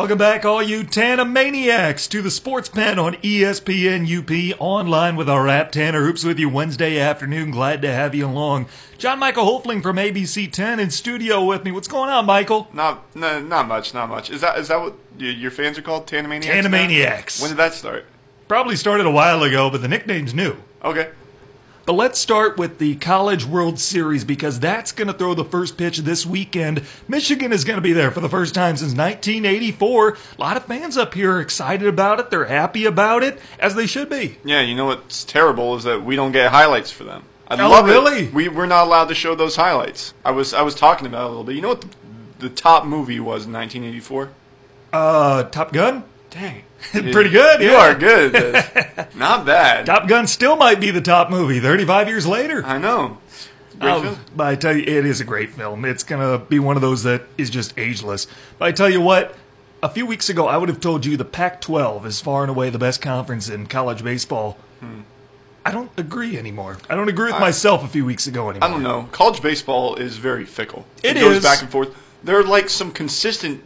Welcome back, all you Tana maniacs, to the Sports Pen on ESPN UP, online with our app. Tanner Hoops with you Wednesday afternoon. Glad to have you along. John Michael Hofling from ABC 10 in studio with me. What's going on, Michael? Not, no, not much, not much. Is that is that what your fans are called? Tanamaniacs. now? Tanamaniacs. When did that start? Probably started a while ago, but the nickname's new. Okay. But let's start with the College World Series because that's going to throw the first pitch this weekend. Michigan is going to be there for the first time since 1984. A lot of fans up here are excited about it. They're happy about it, as they should be. Yeah, you know what's terrible is that we don't get highlights for them. I Oh, love it. really? We we're not allowed to show those highlights. I was I was talking about it a little bit. You know what the, the top movie was in 1984? Uh, Top Gun? Dang. Pretty good, You yeah. are good not bad. Top Gun still might be the top movie 35 years later. I know. Um, but I tell you, it is a great film. It's going to be one of those that is just ageless. But I tell you what, a few weeks ago, I would have told you the Pac 12 is far and away the best conference in college baseball. Hmm. I don't agree anymore. I don't agree with myself a few weeks ago anymore. I don't know. College baseball is very fickle. It goes is. back and forth. There are like some consistent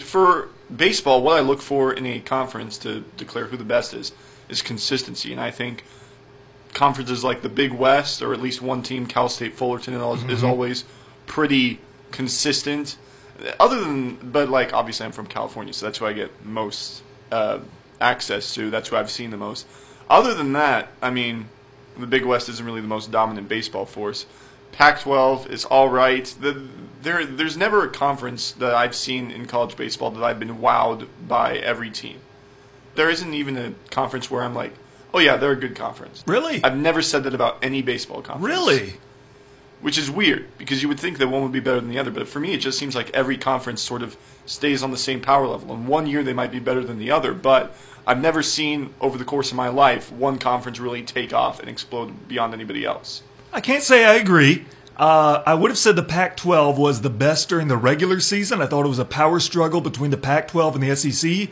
for baseball. What I look for in a conference to declare who the best is is consistency, and I think conferences like the Big West, or at least one team, Cal State Fullerton, is Mm-hmm. is always pretty consistent. Other than, but like obviously I'm from California, so that's who I get most uh, access to. That's who I've seen the most. Other than that, I mean, the Big West isn't really the most dominant baseball force. Pac-12 is all right. The, there, there's never a conference that I've seen in college baseball that I've been wowed by every team. There isn't even a conference where I'm like, oh yeah, they're a good conference. Really? I've never said that about any baseball conference. Really? Which is weird because you would think that one would be better than the other, but for me it just seems like every conference sort of stays on the same power level. And one year they might be better than the other, but I've never seen over the course of my life one conference really take off and explode beyond anybody else. I can't say I agree. Uh, I would have said the Pac 12 was the best during the regular season. I thought it was a power struggle between the Pac 12 and the SEC.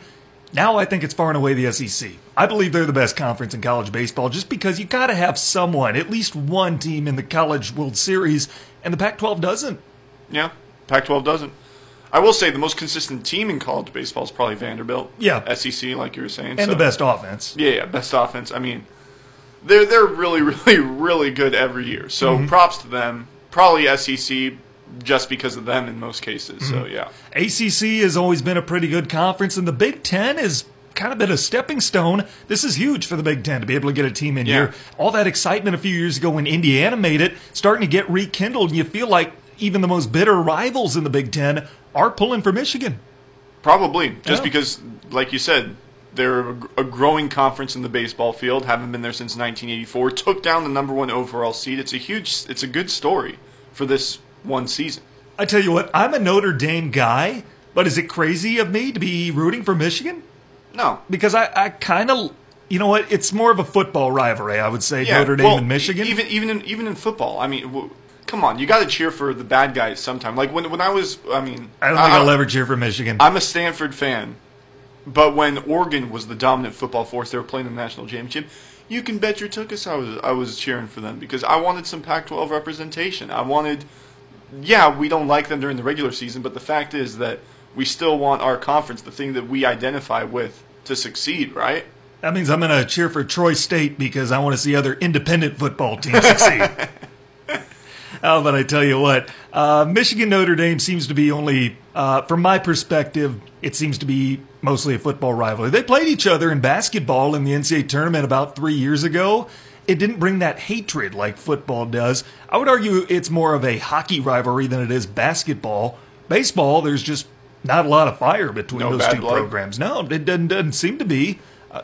Now I think it's far and away the SEC. I believe they're the best conference in college baseball just because you got to have someone, at least one team in the College World Series, and the Pac 12 doesn't. Yeah, Pac-12 doesn't. I will say the most consistent team in college baseball is probably Vanderbilt. Yeah. SEC, like you were saying, And so- the best offense. Yeah, yeah, best offense. I mean, they're they're really, really, really good every year. So Mm-hmm. props to them. Probably SEC just because of them in most cases. So Mm-hmm. yeah. ACC has always been a pretty good conference, and the Big Ten has kind of been a stepping stone. This is huge for the Big Ten to be able to get a team in Yeah. here. All that excitement a few years ago when Indiana made it, starting to get rekindled, and you feel like even the most bitter rivals in the Big Ten are pulling for Michigan. Probably just Yeah. because, like you said, they're a, growing conference in the baseball field. Haven't been there since 1984. Took down the number one overall seed. It's a huge. It's a good story for this one season. I tell you what, I'm a Notre Dame guy, but is it crazy of me to be rooting for Michigan? No. Because I, I kind of, you know what, it's more of a football rivalry, I would say, Notre Dame well, and Michigan. Even even in, even in football, I mean, w- come on, you got to cheer for the bad guys sometime. Like when when I was, I mean, I don't think I'll ever cheer for Michigan. I'm a Stanford fan, but when Oregon was the dominant football force, they were playing the national championship. You can bet your tuchus I was I was cheering for them because I wanted some Pac-12 representation. I wanted, yeah, we don't like them during the regular season, but the fact is that we still want our conference, the thing that we identify with, to succeed, right? That means I'm going to cheer for Troy State because I want to see other independent football teams succeed. oh, but I tell you what, uh, Michigan Notre Dame seems to be only, uh, from my perspective, it seems to be mostly a football rivalry. They played each other in basketball in the NCAA tournament about three years ago. It didn't bring that hatred like football does. I would argue it's more of a hockey rivalry than it is basketball. Baseball, there's just not a lot of fire between No those two blood? programs. No, it doesn't, doesn't seem to be.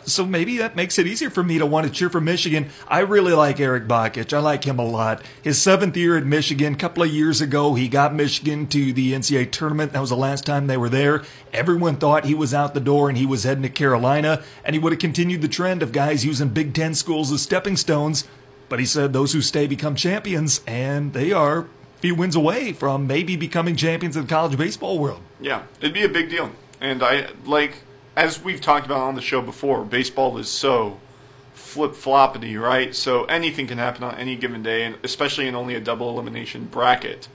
So maybe that makes it easier for me to want to cheer for Michigan. I really like Eric Bakich. I like him a lot. His seventh year at Michigan, a couple of years ago, he got Michigan to the NCAA tournament. That was the last time they were there. Everyone thought he was out the door and he was heading to Carolina, and he would have continued the trend of guys using Big Ten schools as stepping stones. But he said those who stay become champions, and they are a few wins away from maybe becoming champions of the college baseball world. Yeah, it'd be a big deal. And I like as we've talked about on the show before, baseball is so flip floppity, right? So anything can happen on any given day, and especially in only a double elimination bracket,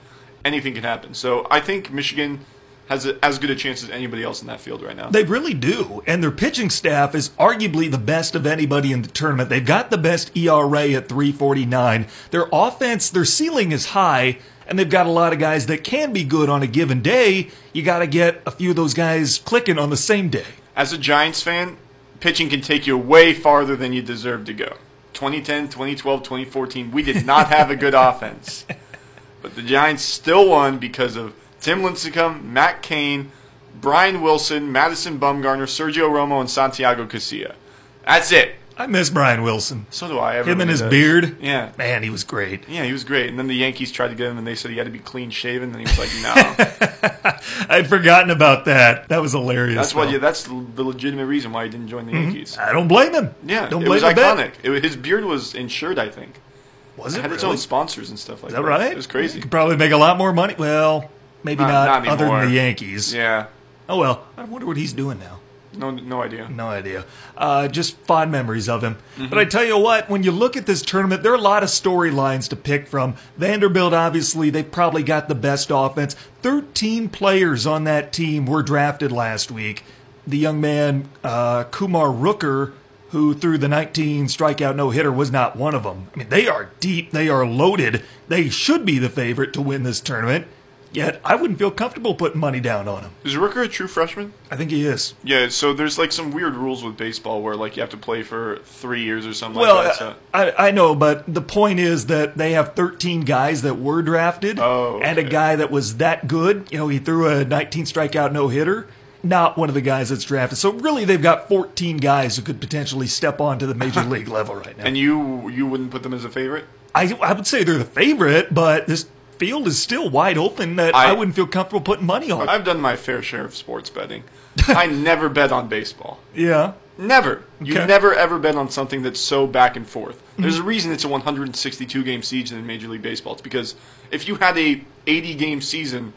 anything can happen. So I think Michigan has a, as good a chance as anybody else in that field right now. They really do. And their pitching staff is arguably the best of anybody in the tournament. They've got the best ERA at 349. Their offense, their ceiling is high, and they've got a lot of guys that can be good on a given day. You got to get a few of those guys clicking on the same day. As a Giants fan, pitching can take you way farther than you deserve to go. 2010, 2012, 2014, we did not have a good offense. But the Giants still won because of Tim Lincecum, Matt Cain, Brian Wilson, Madison Bumgarner, Sergio Romo, and Santiago Casilla. That's it. I miss Brian Wilson. So do I. Him and his does. beard. Yeah. Man, he was great. Yeah, he was great. And then the Yankees tried to get him, and they said he had to be clean shaven. And he was like, "No." I'd forgotten about that. That was hilarious. that's why. Yeah, that's the legitimate reason why he didn't join the mm-hmm. Yankees. I don't blame him. Yeah, don't it blame was him a bit. iconic. It, was- his beard was insured, I think. Was It it had its own sponsors and stuff like Is that. that right? It was crazy. Could probably make a lot more money. Well, maybe Not- not, not other than the Yankees. Yeah, Oh well, I wonder what he's doing now. No, no idea. No idea. Uh, just fond memories of him. Mm-hmm. But I tell you what, when you look at this tournament, there are a lot of storylines to pick from. Vanderbilt, obviously, they've probably got the best offense. 13 players on that team were drafted last week. The young man, uh, Kumar Rooker, who threw the 19 strikeout no hitter, was not one of them. I mean, they are deep, they are loaded. They should be the favorite to win this tournament. Yet, I wouldn't feel comfortable putting money down on him. Is Rooker a true freshman? I think he is. Yeah. So there's like some weird rules with baseball where like you have to play for three years or something Well, like that. So. I, I know, but the point is that they have 13 guys that were drafted, Oh, and a guy that was that good. You know, he threw a 19 strikeout no hitter. Not one of the guys that's drafted. So really, they've got 14 guys who could potentially step onto the major league level right now. And you you wouldn't put them as a favorite? I, I would say they're the favorite, but this field is still wide open that I, I- wouldn't feel comfortable putting money on. I've done my fair share of sports betting. I never bet on baseball. yeah. Never. You Okay. never ever bet on something that's so back and forth. Mm-hmm. There's a reason it's a 162 game season in Major League Baseball. It's because if you had a 80 game season,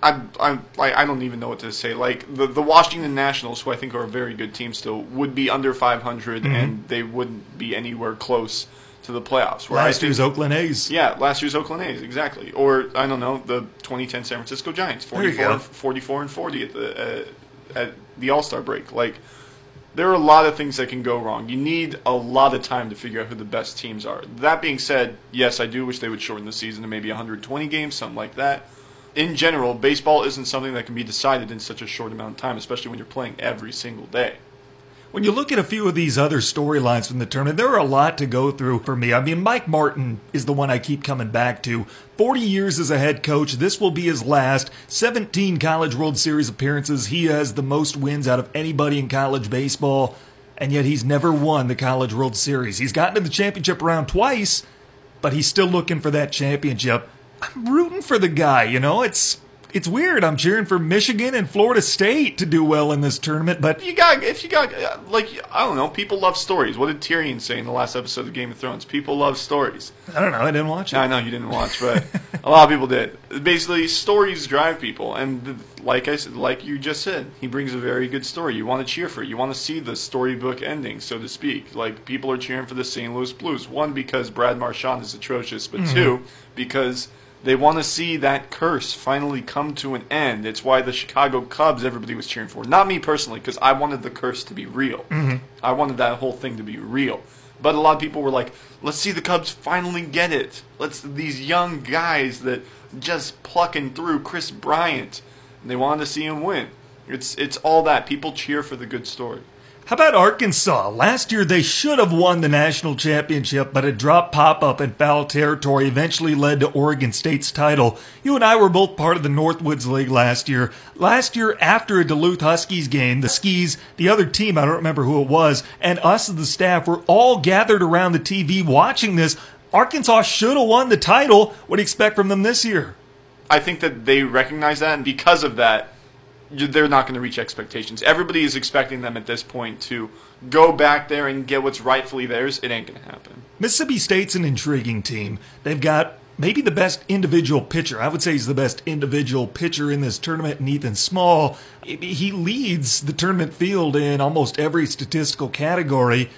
I I I don't even know what to say. Like the the Washington Nationals, who I think are a very good team still, would be under 500 mm-hmm. and they wouldn't be anywhere close to the playoffs. Where I Last think- year's Oakland A's. yeah, last year's Oakland A's, exactly. Or I don't know, the 2010 San Francisco Giants, 44, and, 44 and 40 at the uh, at the All Star break. Like, there are a lot of things that can go wrong. You need a lot of time to figure out who the best teams are. That being said, yes, I do wish they would shorten the season to maybe 120 games, something like that. In general, baseball isn't something that can be decided in such a short amount of time, especially when you're playing every single day. When you look at a few of these other storylines from the tournament, there are a lot to go through for me. I mean, Mike Martin is the one I keep coming back to. 40 years as a head coach. This will be his last. 17 College World Series appearances. He has the most wins out of anybody in college baseball, and yet he's never won the College World Series. He's gotten to the championship round twice, but he's still looking for that championship. I'm rooting for the guy, you know? It's it's weird. I'm cheering for Michigan and Florida State to do well in this tournament, but you got if you got like I don't know, people love stories. What did Tyrion say in the last episode of Game of Thrones? People love stories. I don't know. I didn't watch it. I know you didn't watch, but a lot of people did. Basically, stories drive people, and like I said, like you just said, he brings a very good story. You want to cheer for it. You want to see the storybook ending, so to speak. Like people are cheering for the St. Louis Blues. One because Brad Marchand is atrocious, but mm-hmm. two because they want to see that curse finally come to an end. It's why the Chicago Cubs everybody was cheering for. Not me personally, because I wanted the curse to be real. Mm-hmm. I wanted that whole thing to be real. But a lot of people were like, "Let's see the Cubs finally get it. Let's these young guys that just plucking through Kris Bryant, and they wanted to see him win. It's it's all that people cheer for the good story. How about Arkansas? Last year they should have won the national championship, but a drop pop up in foul territory eventually led to Oregon State's title. You and I were both part of the Northwoods League last year. Last year, after a Duluth Huskies game, the Skis, the other team, I don't remember who it was, and us as the staff were all gathered around the TV watching this. Arkansas should have won the title. What do you expect from them this year? I think that they recognize that, and because of that, they're not going to reach expectations. Everybody is expecting them at this point to go back there and get what's rightfully theirs. It ain't going to happen. Mississippi State's an intriguing team. They've got maybe the best individual pitcher. I would say he's the best individual pitcher in this tournament, and Ethan Small. He leads the tournament field in almost every statistical category.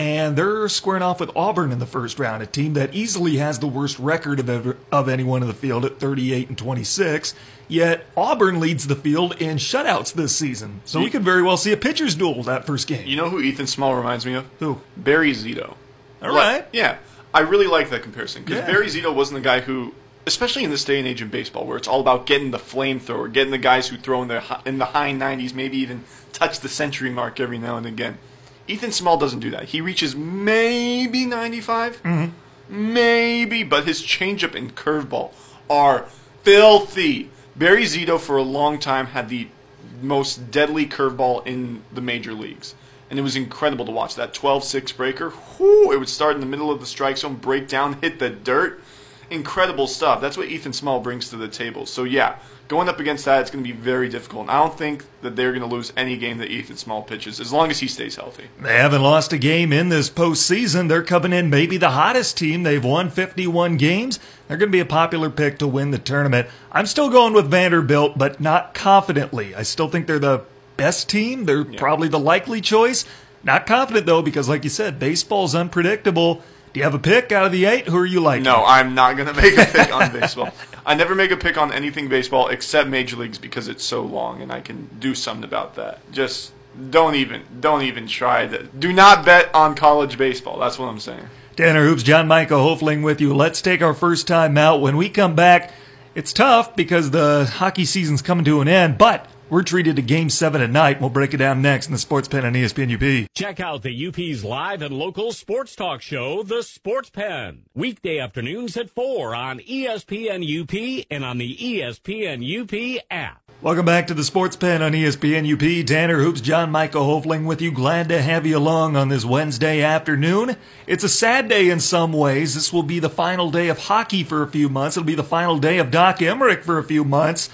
And they're squaring off with Auburn in the first round, a team that easily has the worst record of ever, of anyone in the field at 38 and 26. Yet Auburn leads the field in shutouts this season, so we could very well see a pitcher's duel that first game. You know who Ethan Small reminds me of? Who? Barry Zito. All right. Yeah, I really like that comparison because Yeah. Barry Zito wasn't the guy who, especially in this day and age in baseball, where it's all about getting the flamethrower, getting the guys who throw in the in the high 90s, maybe even touch the century mark every now and again. Ethan Small doesn't do that. He reaches maybe 95, mm-hmm. maybe, but his changeup and curveball are filthy. Barry Zito for a long time had the most deadly curveball in the major leagues. And it was incredible to watch that 12-6 breaker. Whoo, it would start in the middle of the strike zone, break down, hit the dirt. Incredible stuff. That's what Ethan Small brings to the table. So yeah, going up against that, it's going to be very difficult. And I don't think that they're going to lose any game that Ethan Small pitches, as long as he stays healthy. They haven't lost a game in this postseason. They're coming in maybe the hottest team. They've won 51 games. They're going to be a popular pick to win the tournament. I'm still going with Vanderbilt, but not confidently. I still think they're the best team. They're probably the likely choice. Not confident though, because like you said, baseball's unpredictable. Do you have a pick out of the eight? Who are you like? No, I'm not going to make a pick on baseball. I never make a pick on anything baseball except major leagues because it's so long and I can do something about that. Just don't even don't even try that. Do not bet on college baseball. That's what I'm saying. Tanner Hoops, John Michael Hofling with you. Let's take our first time out. When we come back, it's tough because the hockey season's coming to an end, but we're treated to game seven at night. We'll break it down next in the Sports Pen on ESPN UP. Check out the UP's live and local sports talk show, The Sports Pen. Weekday afternoons at 4 on ESPN UP and on the ESPN UP app. Welcome back to the Sports Pen on ESPN UP. Tanner Hoops, John Michael Hofling with you. Glad to have you along on this Wednesday afternoon. It's a sad day in some ways. This will be the final day of hockey for a few months. It'll be the final day of Doc Emmerich for a few months.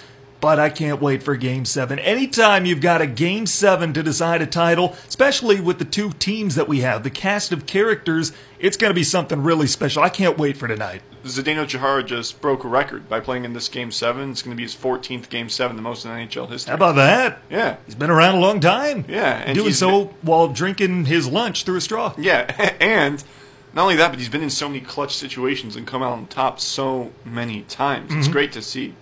But I can't wait for Game 7. Anytime you've got a Game 7 to decide a title, especially with the two teams that we have, the cast of characters, it's going to be something really special. I can't wait for tonight. Zdeno Chara just broke a record by playing in this game seven. It's going to be his 14th game seven, the most in NHL history. How about that? Yeah. He's been around a long time. Yeah, and Doing so while drinking his lunch through a straw. Yeah, and not only that, but he's been in so many clutch situations and come out on top so many times. Mm-hmm. It's great to see.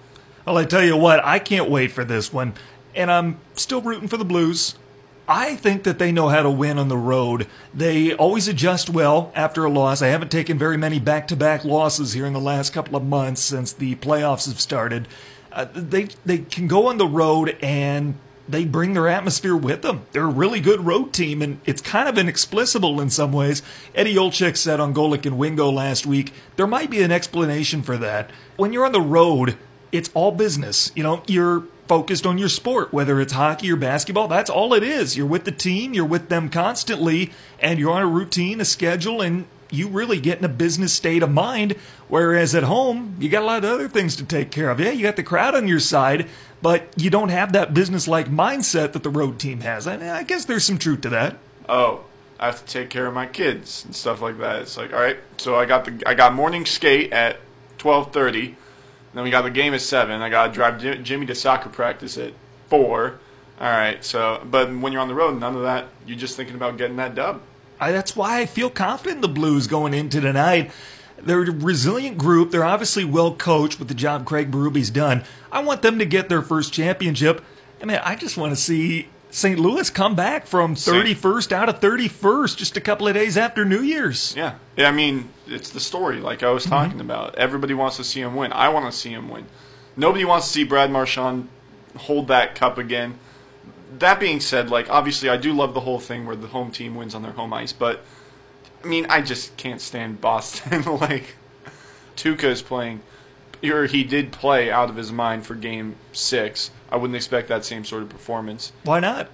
Well, I tell you what, I can't wait for this one. And I'm still rooting for the Blues. I think that they know how to win on the road. They always adjust well after a loss. I haven't taken very many back to back losses here in the last couple of months since the playoffs have started. Uh, they, they can go on the road and they bring their atmosphere with them. They're a really good road team, and it's kind of inexplicable in some ways. Eddie Olczyk said on Golic and Wingo last week, there might be an explanation for that. When you're on the road, it's all business. You know, you're focused on your sport, whether it's hockey or basketball. That's all it is. You're with the team, you're with them constantly, and you're on a routine, a schedule, and you really get in a business state of mind. Whereas at home, you got a lot of other things to take care of. Yeah, you got the crowd on your side, but you don't have that business like mindset that the road team has. And I guess there's some truth to that. Oh, I have to take care of my kids and stuff like that. It's like, all right, so I got the I got morning skate at twelve thirty. Then we got the game at seven. I got to drive Jim- Jimmy to soccer practice at four. All right, so but when you're on the road, none of that. You're just thinking about getting that dub. I, that's why I feel confident the Blues going into tonight. They're a resilient group. They're obviously well coached with the job Craig Berube's done. I want them to get their first championship. I mean, I just want to see St. Louis come back from 31st out of 31st just a couple of days after New Year's. Yeah, yeah. I mean, it's the story, like I was mm-hmm. talking about. Everybody wants to see him win. I want to see him win. Nobody wants to see Brad Marchand hold that cup again. That being said, like obviously, I do love the whole thing where the home team wins on their home ice, but I mean, I just can't stand Boston. like Tuukka is playing, or he did play out of his mind for Game Six. I wouldn't expect that same sort of performance. Why not?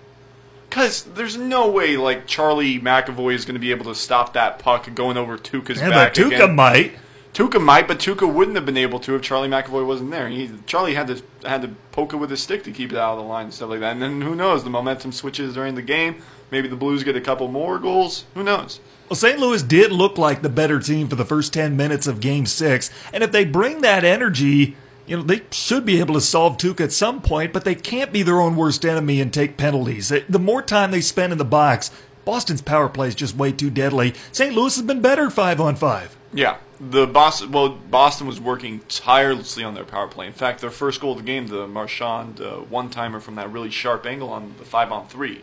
Because there's no way like Charlie McAvoy is going to be able to stop that puck going over Tuukka's Yeah, back but Tuukka again. might. Tuukka might, but Tuukka wouldn't have been able to if Charlie McAvoy wasn't there. He, Charlie had to had to poke it with his stick to keep it out of the line and stuff like that. And then who knows? The momentum switches during the game. Maybe the Blues get a couple more goals. Who knows? Well, St. Louis did look like the better team for the first 10 minutes of game six. And if they bring that energy, you know, they should be able to solve Tuukka at some point, but they can't be their own worst enemy and take penalties. The more time they spend in the box, Boston's power play is just way too deadly. St. Louis has been better five on five. Yeah, the Boston. Well, Boston was working tirelessly on their power play. In fact, their first goal of the game, the Marchand uh, one-timer from that really sharp angle on the five-on-three,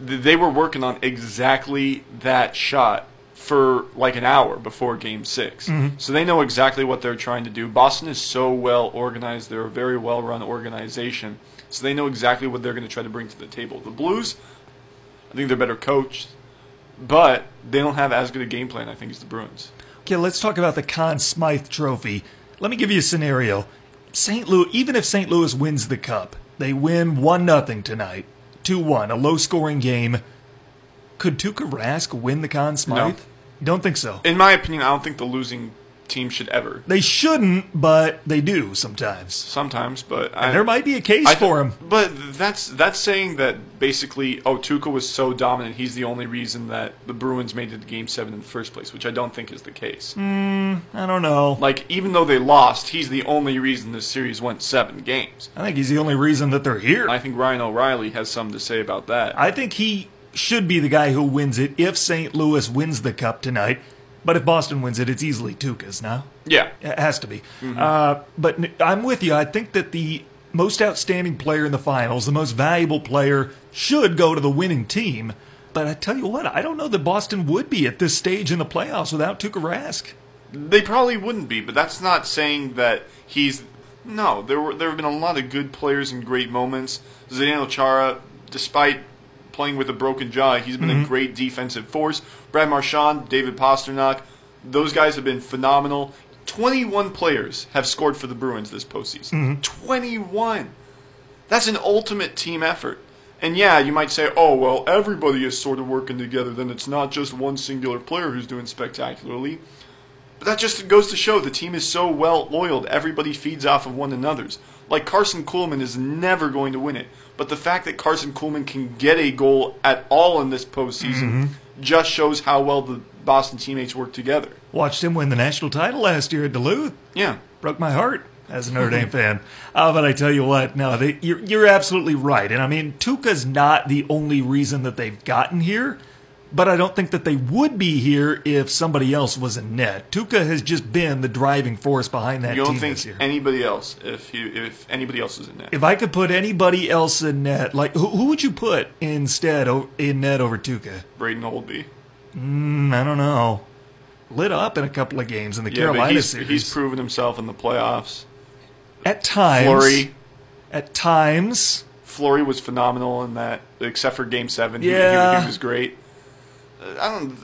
they were working on exactly that shot for like an hour before Game 6 mm-hmm. So they know exactly what they're trying to do. Boston is so well organized; they're a very well-run organization, so they know exactly what they're going to try to bring to the table. The Blues, I think they're better coached, but they don't have as good a game plan. I think as the Bruins. Okay, let's talk about the Conn Smythe Trophy. Let me give you a scenario. St. Louis, even if St. Louis wins the cup, they win one nothing tonight, two one, a low scoring game. Could Tuukka Rask win the Conn Smythe? Don't think so. In my opinion, I don't think the losing team should ever. They shouldn't, but they do sometimes. Sometimes, but I, There might be a case I for him. But that's that's saying that basically, oh, Tuukka was so dominant, he's the only reason that the Bruins made it to Game Seven in the first place, which I don't think is the case. Hmm, I don't know. Like, even though they lost, he's the only reason this series went seven games. I think he's the only reason that they're here. I think Ryan O'Reilly has something to say about that. I think he should be the guy who wins it if St. Louis wins the cup tonight. But if Boston wins it, it's easily Tuukka's now. yeah, It has to be. Uh, but I'm with you. I think that the most outstanding player in the finals, the most valuable player, should go to the winning team. But I tell you what, I don't know that Boston would be at this stage in the playoffs without Tuukka Rask. They probably wouldn't be, but that's not saying that he's. No, there were there have been a lot of good players and great moments. Zdeno Chara, despite playing with a broken jaw, he's been a mm-hmm. great defensive force. Brad Marchand, David Pastrnak, those guys have been phenomenal. Twenty-one players have scored for the Bruins this postseason. Mm-hmm. Twenty-one. That's an ultimate team effort. And yeah, you might say, oh, well, everybody is sort of working together. Then it's not just one singular player who's doing spectacularly. But that just goes to show the team is so well oiled. Everybody feeds off of one another's. Like Karson Kuhlman is never going to win it. But the fact that Karson Kuhlman can get a goal at all in this postseason just shows how well the Boston teammates work together. Watched him win the national title last year at Duluth. Yeah. broke my heart as a Notre Dame fan. Uh, but I tell you what, no, they, you're, you're absolutely right. And I mean, Tuukka's not the only reason that they've gotten here, but I don't think that they would be here if somebody else was in net. Tuukka has just been the driving force behind that You don't think anybody else, if you, if anybody else is in net. if I could put anybody else in net, like who, who would you put instead in net over Tuukka? Braden Holtby. Mm, I don't know. Lit up in a couple of games in the Yeah, Carolina he's, series. he's proven himself in the playoffs. at times, Fleury. at times, Fleury was phenomenal in that, except for Game Seven. He- he- Yeah. he, was great. I don't.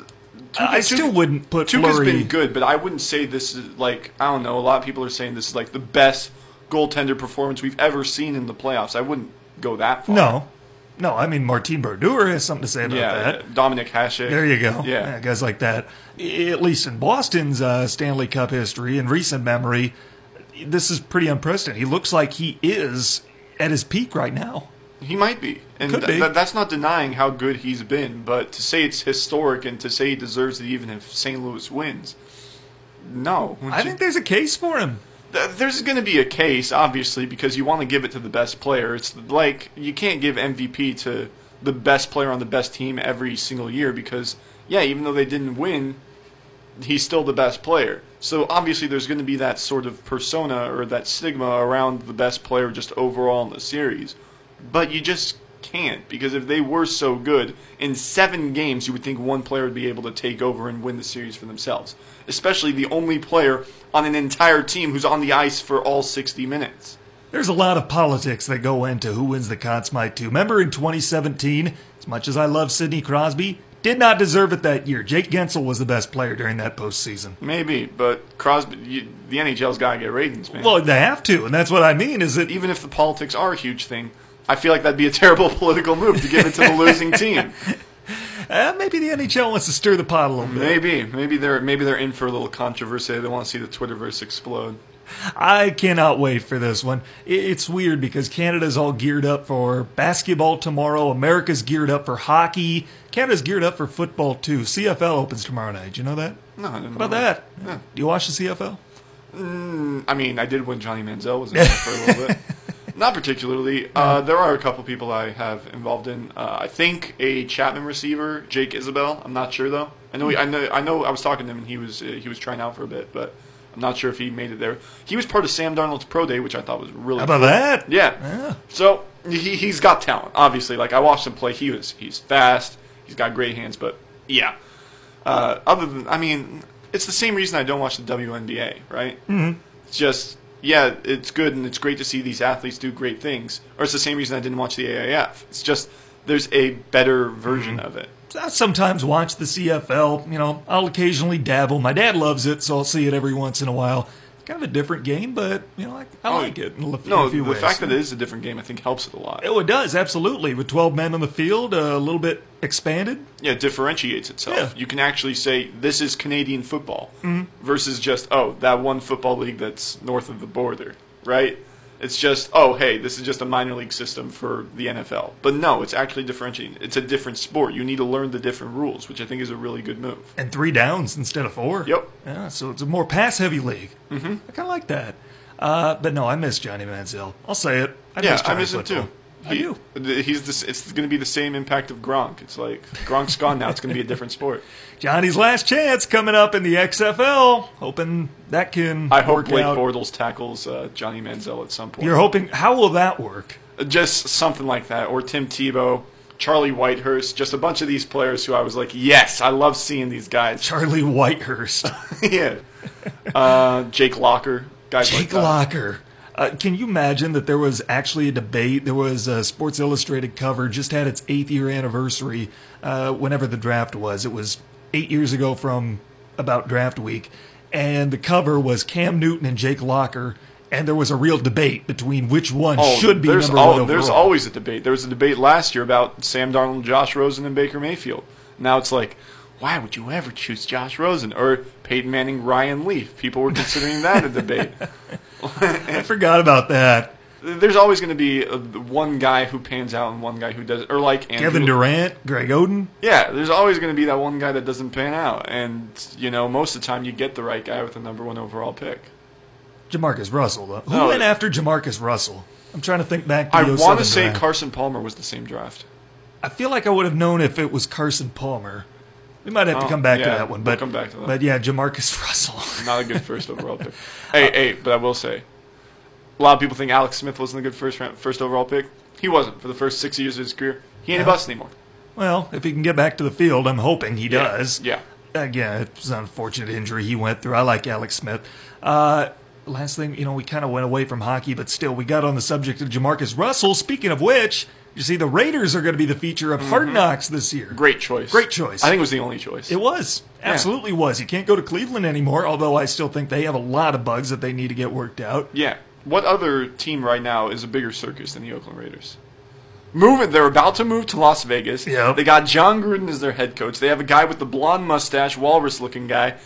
I Tuukka- still wouldn't put Tuukka's Fleury. been good, but I wouldn't say this is like I don't know. A lot of people are saying this is like the best goaltender performance we've ever seen in the playoffs. I wouldn't go that far. No, no. I mean, Martin Brodeur has something to say about yeah, that. Dominik Hasek. There you go. Yeah, guys like that. At least in Boston's uh, Stanley Cup history in recent memory, this is pretty unprecedented. He looks like he is at his peak right now. He might be, and Could th- be. th- that's not denying how good he's been. But to say it's historic and to say he deserves it, even if St. Louis wins, no. I think there's a case for him. Th- There's going to be a case, obviously, because you want to give it to the best player. It's like you can't give MVP to the best player on the best team every single year because, yeah, even though they didn't win, he's still the best player. So obviously, there's going to be that sort of persona or that stigma around the best player just overall in the series. But you just can't because if they were so good in seven games, you would think one player would be able to take over and win the series for themselves. Especially the only player on an entire team who's on the ice for all 60 minutes. There's a lot of politics that go into who wins the Conn Smythe 2. Remember in 2017, as much as I love Sidney Crosby, did not deserve it that year. Jake Guentzel was the best player during that postseason. Maybe, but Crosby, you, the NHL's got to get ratings, man. Well, they have to, and that's what I mean. Is that even if the politics are a huge thing, I feel like that'd be a terrible political move to give it to the losing team. uh, maybe the NHL wants to stir the pot a little bit. Maybe, maybe they're maybe they're in for a little controversy. They want to see the Twitterverse explode. I cannot wait for this one. It's weird because Canada's all geared up for basketball tomorrow. America's geared up for hockey. Canada's geared up for football too. CFL opens tomorrow night. Do you know that? No, I didn't How about know that? Yeah. Do you watch the CFL? I mean, I did when Johnny Manziel was in there for a little bit. Not particularly. Uh, there are a couple people I have involved in. Uh, I think a Chapman receiver, Jake Isabel. I'm not sure though. I know. He, I know. I know. I was talking to him, and he was uh, he was trying out for a bit, but I'm not sure if he made it there. He was part of Sam Darnold's pro day, which I thought was really. How about cool. that? Yeah. Yeah. So he he's got talent. Obviously, like I watched him play. He was he's fast. He's got great hands. But yeah. Uh, other than I mean, it's the same reason I don't watch the WNBA. Right. Mm-hmm. It's just yeah, it's good and it's great to see these athletes do great things. Or it's the same reason I didn't watch the AAF. It's just there's a better version mm-hmm. of it. I sometimes watch the CFL. You know, I'll occasionally dabble. My dad loves it, so I'll see it every once in a while. Kind of a different game, but you know, I, I Oh, like it. In a few, No, a few the ways. fact that it is a different game, I think, helps it a lot. Oh, it does absolutely. With twelve men on the field, uh, a little bit expanded. yeah, it differentiates itself. Yeah. You can actually say this is Canadian football mm-hmm. versus just oh that one football league that's north of the border, right? It's just oh hey this is just a minor league system for the NFL, but no, it's actually differentiating. It's a different sport. You need to learn the different rules, which I think is a really good move. and three downs instead of four. Yep. Yeah, so it's a more pass heavy league. Mm-hmm. I kind of like that. Uh, but no, I miss Johnny Manziel. I'll say it. I yeah, miss I miss him too. He- He's this. It's going to be the same impact of Gronk. It's like Gronk's gone now. It's going to be a different sport. Johnny's last chance coming up in the XFL. Hoping that can I hope Blake out. Bortles tackles uh, Johnny Manziel at some point. You're hoping. How will that work? just something like that, or Tim Tebow, Charlie Whitehurst, just a bunch of these players who I was like, yes, I love seeing these guys. Charlie Whitehurst, yeah, uh, Jake Locker, guys like Jake that. Locker. Uh, can you imagine that there was actually a debate? There was a Sports Illustrated cover just had its eighth year anniversary. Uh, whenever the draft was, it was eight years ago from about draft week, and the cover was Cam Newton and Jake Locker, and there was a real debate between which one Oh, should be there's number al- one overall. There's always a debate. There was a debate last year about Sam Darnold, Josh Rosen, and Baker Mayfield. Now it's like, why would you ever choose Josh Rosen or Peyton Manning, Ryan Leaf? People were considering that a debate. I forgot about that. There's always going to be uh, one guy who pans out and one guy who does, or like Andrew, Kevin Durant, Greg Oden. Yeah, there's always going to be that one guy that doesn't pan out, and you know most of the time you get the right guy with the number one overall pick. Jamarcus Russell, though. Who No, went after Jamarcus Russell? I'm trying to think back to I want to say draft. Carson Palmer was the same draft. I feel like I would have known if it was Carson Palmer. We might have to Oh, come back to that one, we'll but come back to that. But yeah, Jamarcus Russell. Not a good first overall pick. Hey, hey, but I will say, a lot of people think Alex Smith wasn't a good first round, first overall pick. He wasn't for the first six years of his career. He ain't a bust anymore. well, if he can get back to the field, I'm hoping he does. Yeah. Again, it's an unfortunate injury he went through. I like Alex Smith. Uh, last thing, you know, we kind of went away from hockey, but still, we got on the subject of Jamarcus Russell. Speaking of which, you see, the Raiders are going to be the feature of Hard Knocks this year. Mm-hmm. Great choice. Great choice. I think it was the only choice. It was. Absolutely was. You can't go to Cleveland anymore, although I still think they have a lot of bugs that they need to get worked out. Yeah. What other team right now is a bigger circus than the Oakland Raiders? Moving, they're about to move to Las Vegas. Yep. They got Jon Gruden as their head coach. They have a guy with the blonde mustache, walrus-looking guy,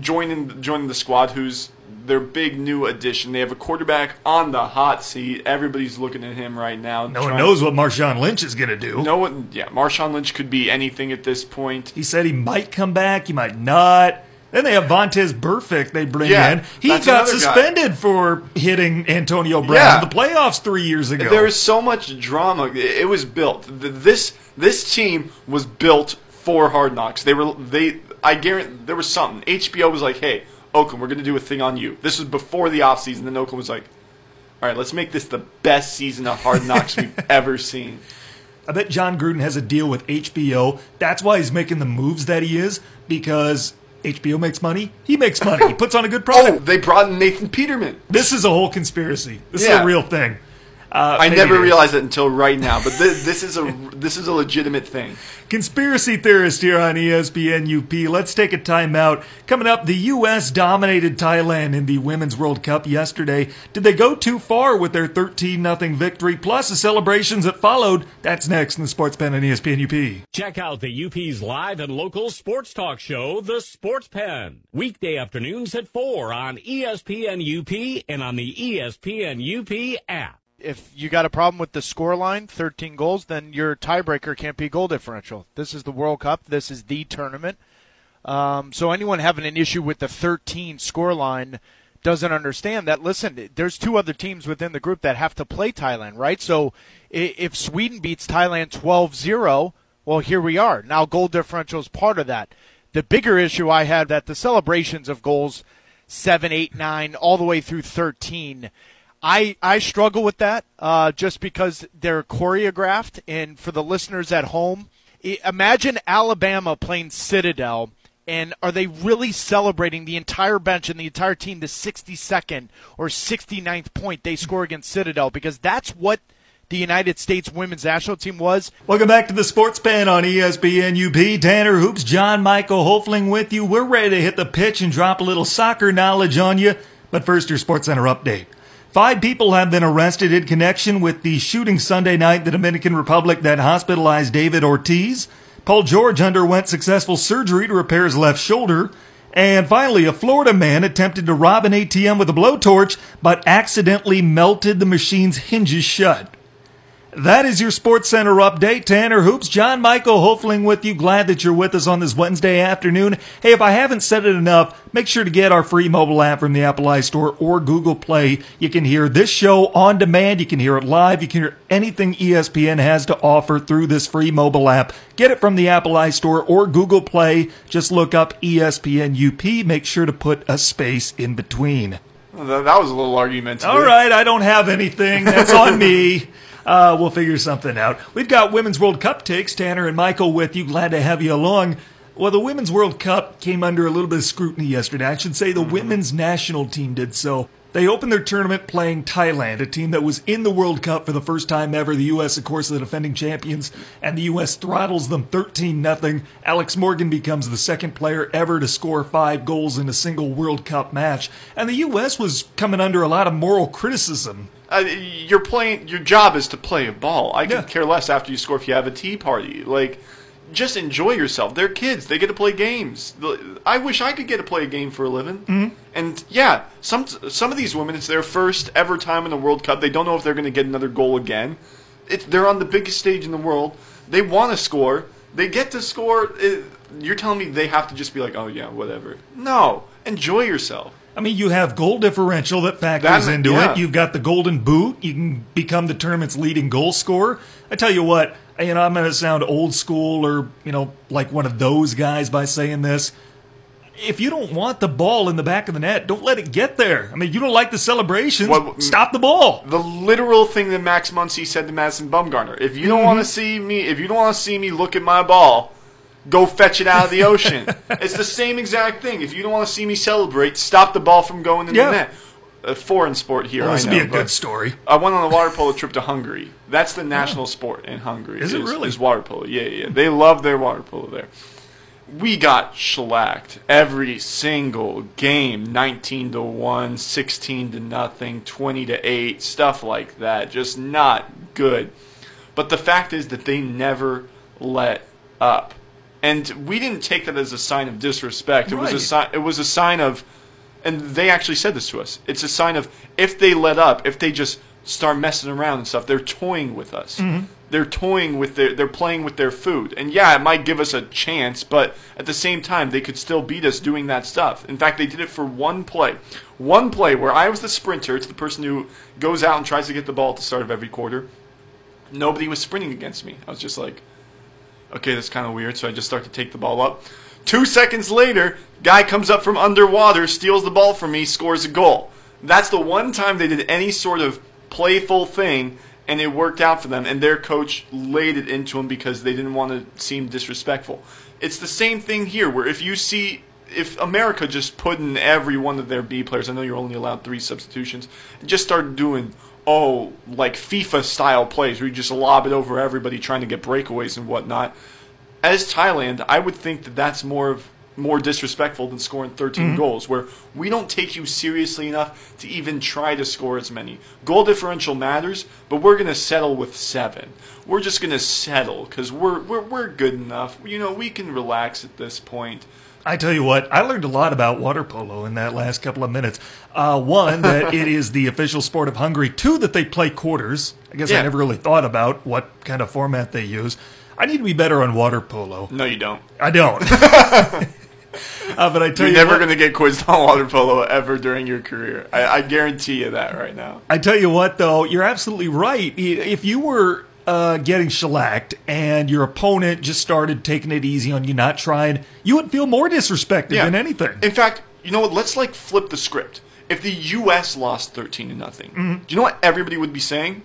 joining joining the squad. Who's their big new addition? They have a quarterback on the hot seat. Everybody's looking at him right now. No one knows what Marshawn Lynch is going to do. No one. Yeah, Marshawn Lynch could be anything at this point. He said he might come back, he might not. Then they have Vontaze Burfict they bring Yeah, in. He got another guy. suspended for hitting Antonio Brown Yeah. in the playoffs three years ago. There is so much drama. It was built. This this team was built for Hard Knocks. They were they. I guarantee there was something. HBO was like, "Hey, Oakland, we're going to do a thing on you." This was before the offseason. Then Oakland was like, "All right, let's make this the best season of Hard Knocks we've ever seen." I bet Jon Gruden has a deal with HBO. That's why he's making the moves that he is, because HBO makes money. He makes money. He puts on a good product. Oh, they brought in Nathan Peterman. This is a whole conspiracy. This is a real thing. Uh, I never realized it until right now, but this, this is a this is a legitimate thing. Conspiracy theorist here on ESPN UP. Let's take a timeout. Coming up, the U.S. dominated Thailand in the Women's World Cup yesterday. Did they go too far with their 13 0 victory, plus the celebrations that followed? That's next in the Sports Pen on ESPN UP. Check out the UP's live and local sports talk show, The Sports Pen. Weekday afternoons at 4 on ESPN UP and on the ESPN UP app. If you got a problem with the score line, 13 goals, then your tiebreaker can't be goal differential. This is the World Cup. This is the tournament. Um, so anyone having an issue with the 13 score line, doesn't understand that. Listen, there's two other teams within the group that have to play Thailand, right? So if Sweden beats Thailand 12-0, well, here we are. Now goal differential is part of that. The bigger issue I had that the celebrations of goals seven, eight, nine, all the way through thirteen. I I struggle with that uh, just because they're choreographed. And for the listeners at home, imagine Alabama playing Citadel. And are they really celebrating the entire bench and the entire team the 62nd or 69th point they score against Citadel? Because that's what the United States women's national team was. Welcome back to the Sports Pen on ESPN UP. Tanner Hoops, John Michael Hofling with you. We're ready to hit the pitch and drop a little soccer knowledge on you. But first, your Sports Center update. Five people have been arrested in connection with the shooting Sunday night in the Dominican Republic that hospitalized David Ortiz. Paul George underwent successful surgery to repair his left shoulder. And finally, a Florida man attempted to rob an ATM with a blowtorch, but accidentally melted the machine's hinges shut. That is your Sports Center update. Tanner Hoops, John Michael Hofling with you. Glad that you're with us on this Wednesday afternoon. Hey, if I haven't said it enough, make sure to get our free mobile app from the Apple iStore or Google Play. You can hear this show on demand. You can hear it live. You can hear anything ESPN has to offer through this free mobile app. Get it from the Apple iStore or Google Play. Just look up ESPN UP. Make sure to put a space in between. That, that was a little argumentative. All right, I don't have anything. That's on me. Uh, we'll figure something out. We've got Women's World Cup takes. Tanner and Michael with you. Glad to have you along. Well, the Women's World Cup came under a little bit of scrutiny yesterday. I should say the women's national team did so. They opened their tournament playing Thailand, a team that was in the World Cup for the first time ever. The U.S., of course, the defending champions, and the U.S. throttles them 13 0. Alex Morgan becomes the second player ever to score five goals in a single World Cup match. And the U.S. was coming under a lot of moral criticism. Uh, you're playing. Your job is to play a ball. I Yeah. could care less after you score if you have a tea party. Like, just enjoy yourself. They're kids. They get to play games. I wish I could get to play a game for a living. Mm-hmm. And yeah, some some of these women, it's their first ever time in the World Cup. They don't know if they're going to get another goal again. It's they're on the biggest stage in the world. They want to score. They get to score. It, you're telling me they have to just be like, oh yeah, whatever. No, enjoy yourself. I mean, you have goal differential that factors That- into yeah. it. You've got the golden boot. You can become the tournament's leading goal scorer. I tell you what, you know, I'm going to sound old school or, you know, like one of those guys by saying this. If you don't want the ball in the back of the net, don't let it get there. I mean, you don't like the celebrations, What- stop the ball. the literal thing that Max Muncy said to Madison Bumgarner. If you don't mm-hmm. want to see me, if you don't want to see me look at my ball, go fetch it out of the ocean. it's the same exact thing. If you don't want to see me celebrate, stop the ball from going in Yeah. the net. A foreign sport here. Well, I this would be a good story. I went on a water polo trip to Hungary. That's the national sport in Hungary. Is it really? Is water polo? Yeah, yeah. They love their water polo there. We got shellacked every single game 19 to 1, 16 to nothing, 20 to 8, stuff like that. Just not good. But the fact is that they never let up. And we didn't take that as a sign of disrespect. It was a sign it was a sign of and they actually said this to us. It's a sign of if they let up, if they just start messing around and stuff, they're toying with us. Mm-hmm. They're toying with their, they're playing with their food. And yeah, it might give us a chance, but at the same time, they could still beat us doing that stuff. In fact, they did it for one play. One play where I was the sprinter. It's the person who goes out and tries to get the ball at the start of every quarter. Nobody was sprinting against me. I was just like, okay, that's kind of weird. So I just start to take the ball up. Two seconds later, guy comes up from underwater, steals the ball from me, scores a goal. That's the one time they did any sort of playful thing, and it worked out for them. And their coach laid it into them because they didn't want to seem disrespectful. It's the same thing here, where if you see. If America just put in every one of their B players, I know you're only allowed three substitutions, just started doing oh, like FIFA style plays where you just lob it over everybody trying to get breakaways and whatnot. As Thailand, I would think that that's more of more disrespectful than scoring 13 mm-hmm. goals, where we don't take you seriously enough to even try to score as many. Goal differential matters, but we're going to settle with seven. We're just going to settle because we're, we're, we're good enough. You know, we can relax at this point. I tell you what, I learned a lot about water polo in that last couple of minutes. Uh, one, that it is the official sport of Hungary. Two, that they play quarters. I guess I never really thought about what kind of format they use. I need to be better on water polo. No, you don't. I don't. Uh, but I tell You're you never what, to get quizzed on water polo ever during your career. I, I guarantee you that right now. I tell you what, though, you're absolutely right. If you were uh, getting shellacked and your opponent just started taking it easy on you, not trying, you would feel more disrespected than anything. In fact, you know what? Let's like flip the script. If the U.S. lost thirteen to nothing, Mm-hmm. do you know what everybody would be saying?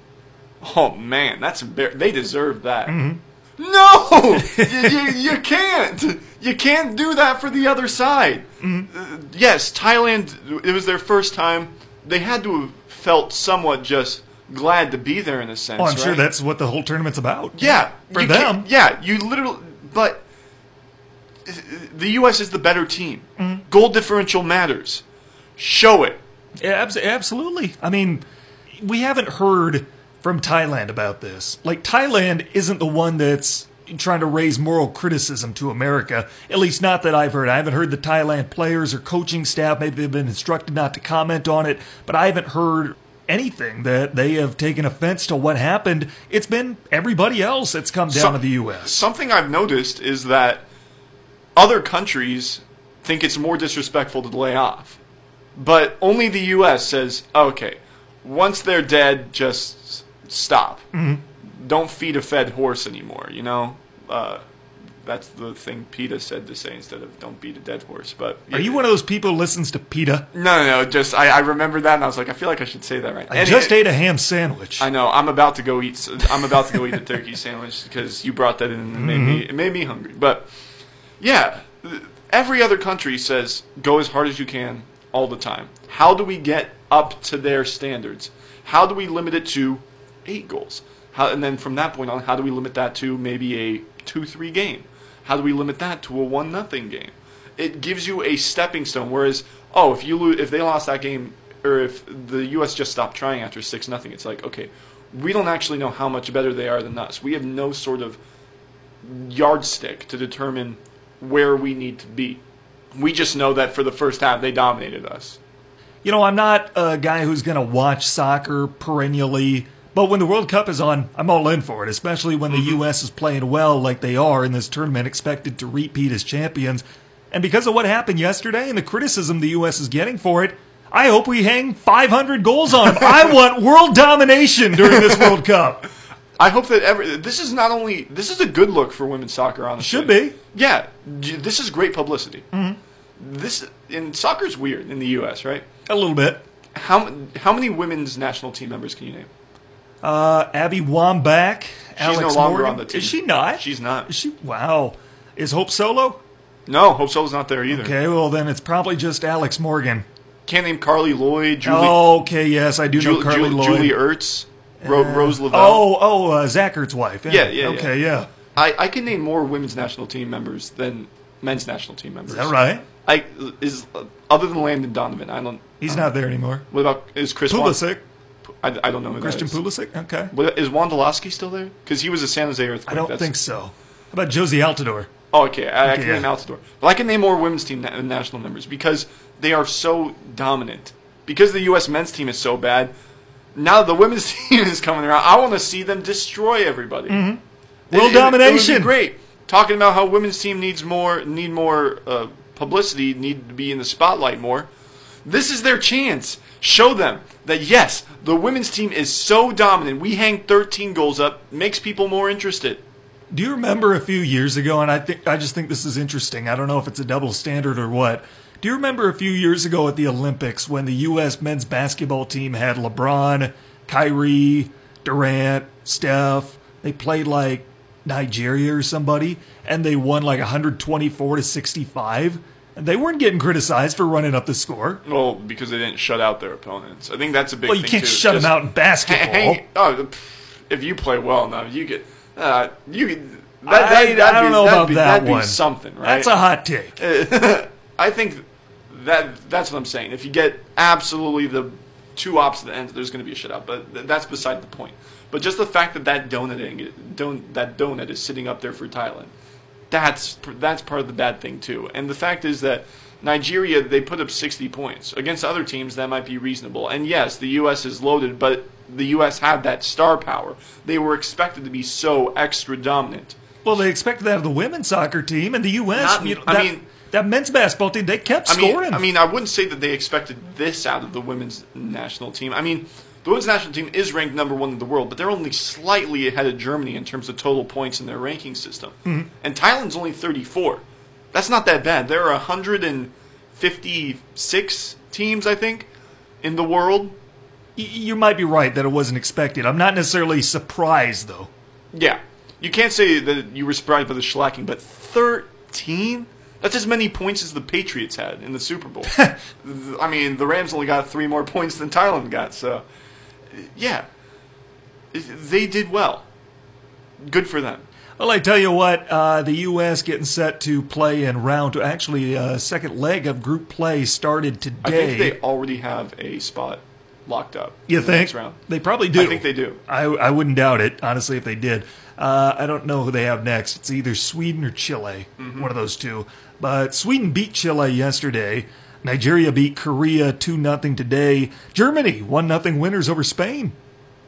Oh man, that's embar- they deserve that. Mm-hmm. No, you, you, you can't. You can't do that for the other side. Mm-hmm. Uh, yes, Thailand. It was their first time. They had to have felt somewhat just glad to be there in a sense. oh, I'm sure that's what the whole tournament's about. Yeah, For them. Yeah, you literally. But the U.S. is the better team. Mm-hmm. Goal differential matters. Show it. Yeah, absolutely. I mean, we haven't heard from Thailand about this. Like, Thailand isn't the one that's trying to raise moral criticism to America. At least, not that I've heard. I haven't heard the Thailand players or coaching staff. Maybe they've been instructed not to comment on it, but I haven't heard anything that they have taken offense to what happened. It's been everybody else that's come down Some- to the U.S. Something I've noticed is that other countries think it's more disrespectful to lay off, but only the U.S. says, "Okay, once they're dead, just stop. Mm-hmm. Don't feed a fed horse anymore." You know. Uh, that's the thing PETA said to say instead of "don't beat a dead horse." But Are you one of those people who listens to PETA? No, no, no. Just I, I remember that, and I was like, I feel like I should say that right. I And just it- ate a ham sandwich. I know. I'm about to go eat. I'm about to go eat a turkey sandwich because you brought that in and it made me mm-hmm. it made me hungry. But yeah, every other country says go as hard as you can all the time. How do we get up to their standards? How do we limit it to eight goals? How, and then from that point on, how do we limit that to maybe a two-three game? How do we limit that to a one nothing game? It gives you a stepping stone. Whereas, oh, if you lose, if they lost that game, or if the U.S. just stopped trying after six nothing, it's like okay, we don't actually know how much better they are than us. We have no sort of yardstick to determine where we need to be. We just know that for the first half they dominated us. You know, I'm not a guy who's going to watch soccer perennially, but when the World Cup is on, I'm all in for it, especially when the mm-hmm. U.S. is playing well like they are in this tournament, expected to repeat as champions. And because of what happened yesterday and the criticism the U.S. is getting for it, I hope we hang 500 goals on them. I want world domination during this World Cup. I hope that every this is not only this is a good look for women's soccer. Honestly, Should be. Yeah, this is great publicity. Mm-hmm. This in soccer's weird in the U.S. Right? A little bit. How how many women's national team members can you name? Uh, Abby Wambach, Alex no longer Morgan. on the team. Is she not? She's not. Is she? Wow. Is Hope Solo? No, Hope Solo's not there either. Okay, well then it's probably just Alex Morgan. Can't name Carly Lloyd, Julie, oh, okay, yes, I do know Carly Ju- Lloyd. Julie Ertz, Ro- Rose Lavelle. Oh, oh, uh, Zach Ertz's wife. Yeah, yeah, Okay, yeah. I, I can name more women's national team members than men's national team members. Is that right? I is uh, other than Landon Donovan. I don't. He's not there ananymore. What about is Chris Wan- Pulisic, I, I don't know who Christian that is. Pulisic. Okay, is Wondolowski still there? Because he was a San Jose Earthquake. I don't That's- think so. How about Jozy Altidore? Oh, okay. I, I can Yeah. name Altidore, but I can name more women's team na- national members because they are so dominant. Because the U.S. men's team is so bad, now the women's team is coming around. I want to see them destroy everybody. World It- it- It, domination. would be great. Talking about how women's team needs more need more uh, publicity, need to be in the spotlight more. This is their chance. Show them that yes, the women's team is so dominant. We hang 13 goals up, makes people more interested. Do you remember a few years ago? And I think I just think this is interesting. I don't know if it's a double standard or what. Do you remember a few years ago at the Olympics when the U.S. men's basketball team had LeBron, Kyrie, Durant, Steph? They played like Nigeria or somebody, and they won like 124 to 65. And they weren't getting criticized for running up the score. Well, because they didn't shut out their opponents. I think that's a big. Well, you thing can't too. shut them out in basketball. hang- oh, if you play well enough, you get uh, you. That, I, that, I don't be- know about be, that that'd be one. something, right? That's a hot take. I think that that's what I'm saying. If you get absolutely the two opposite ends, there's going to be a shutout. But th- that's beside the point. But just the fact that that donut, don, that donut is sitting up there for Thailand, that's that's part of the bad thing too. And the fact is that Nigeria they put up 60 points against other teams that might be reasonable. And yes, the U.S. is loaded, but the U.S. had that star power. They were expected to be so extra dominant. Well, they expected that of the women's soccer team and the U.S. Not- you know, I that- mean, that men's basketball team, they kept I mean, scoring. I mean, I wouldn't say that they expected this out of the women's national team. I mean, the women's national team is ranked number one in the world, but they're only slightly ahead of Germany in terms of total points in their ranking system. Mm-hmm. And Thailand's only 34. That's not that bad. There are 156 teams, I think, in the world. Y- you might be right that it wasn't expected. I'm not necessarily surprised, though. Yeah. You can't say that you were surprised by the shellacking, but 13? That's as many points as the Patriots had in the Super Bowl. I mean, the Rams only got three more points than Thailand got, so yeah. They did well. Good for them. Well, I tell you what, uh, the U.S. getting set to play in round two. Actually, uh, second leg of group play started today. I think they already have a spot locked up. You in the think? next round. They probably do. I think they do. I, I wouldn't doubt it, honestly, if they did. Uh, I don't know who they have next. It's either Sweden or Chile, Mm-hmm. one of those two. But Sweden beat Chile yesterday. Nigeria beat Korea 2 0 today. Germany 1 0 winners over Spain.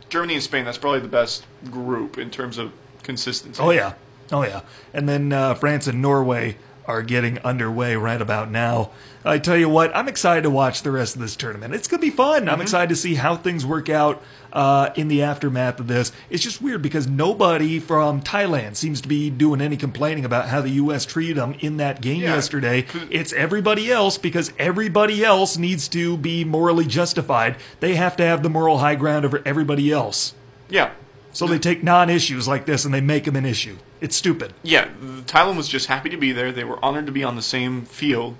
Germany and Spain, that's probably the best group in terms of consistency. Oh, yeah. Oh, yeah. And then uh, France and Norway are getting underway right about now. I tell you what, I'm excited to watch the rest of this tournament. It's going to be fun. I'm excited to see how things work out uh, in the aftermath of this. It's just weird because nobody from Thailand seems to be doing any complaining about how the U.S. treated them in that game Yeah. yesterday. It's everybody else because everybody else needs to be morally justified. They have to have the moral high ground over everybody else. Yeah. So they take non-issues like this and they make them an issue. It's stupid. Yeah, Thailand was just happy to be there. They were honored to be on the same field,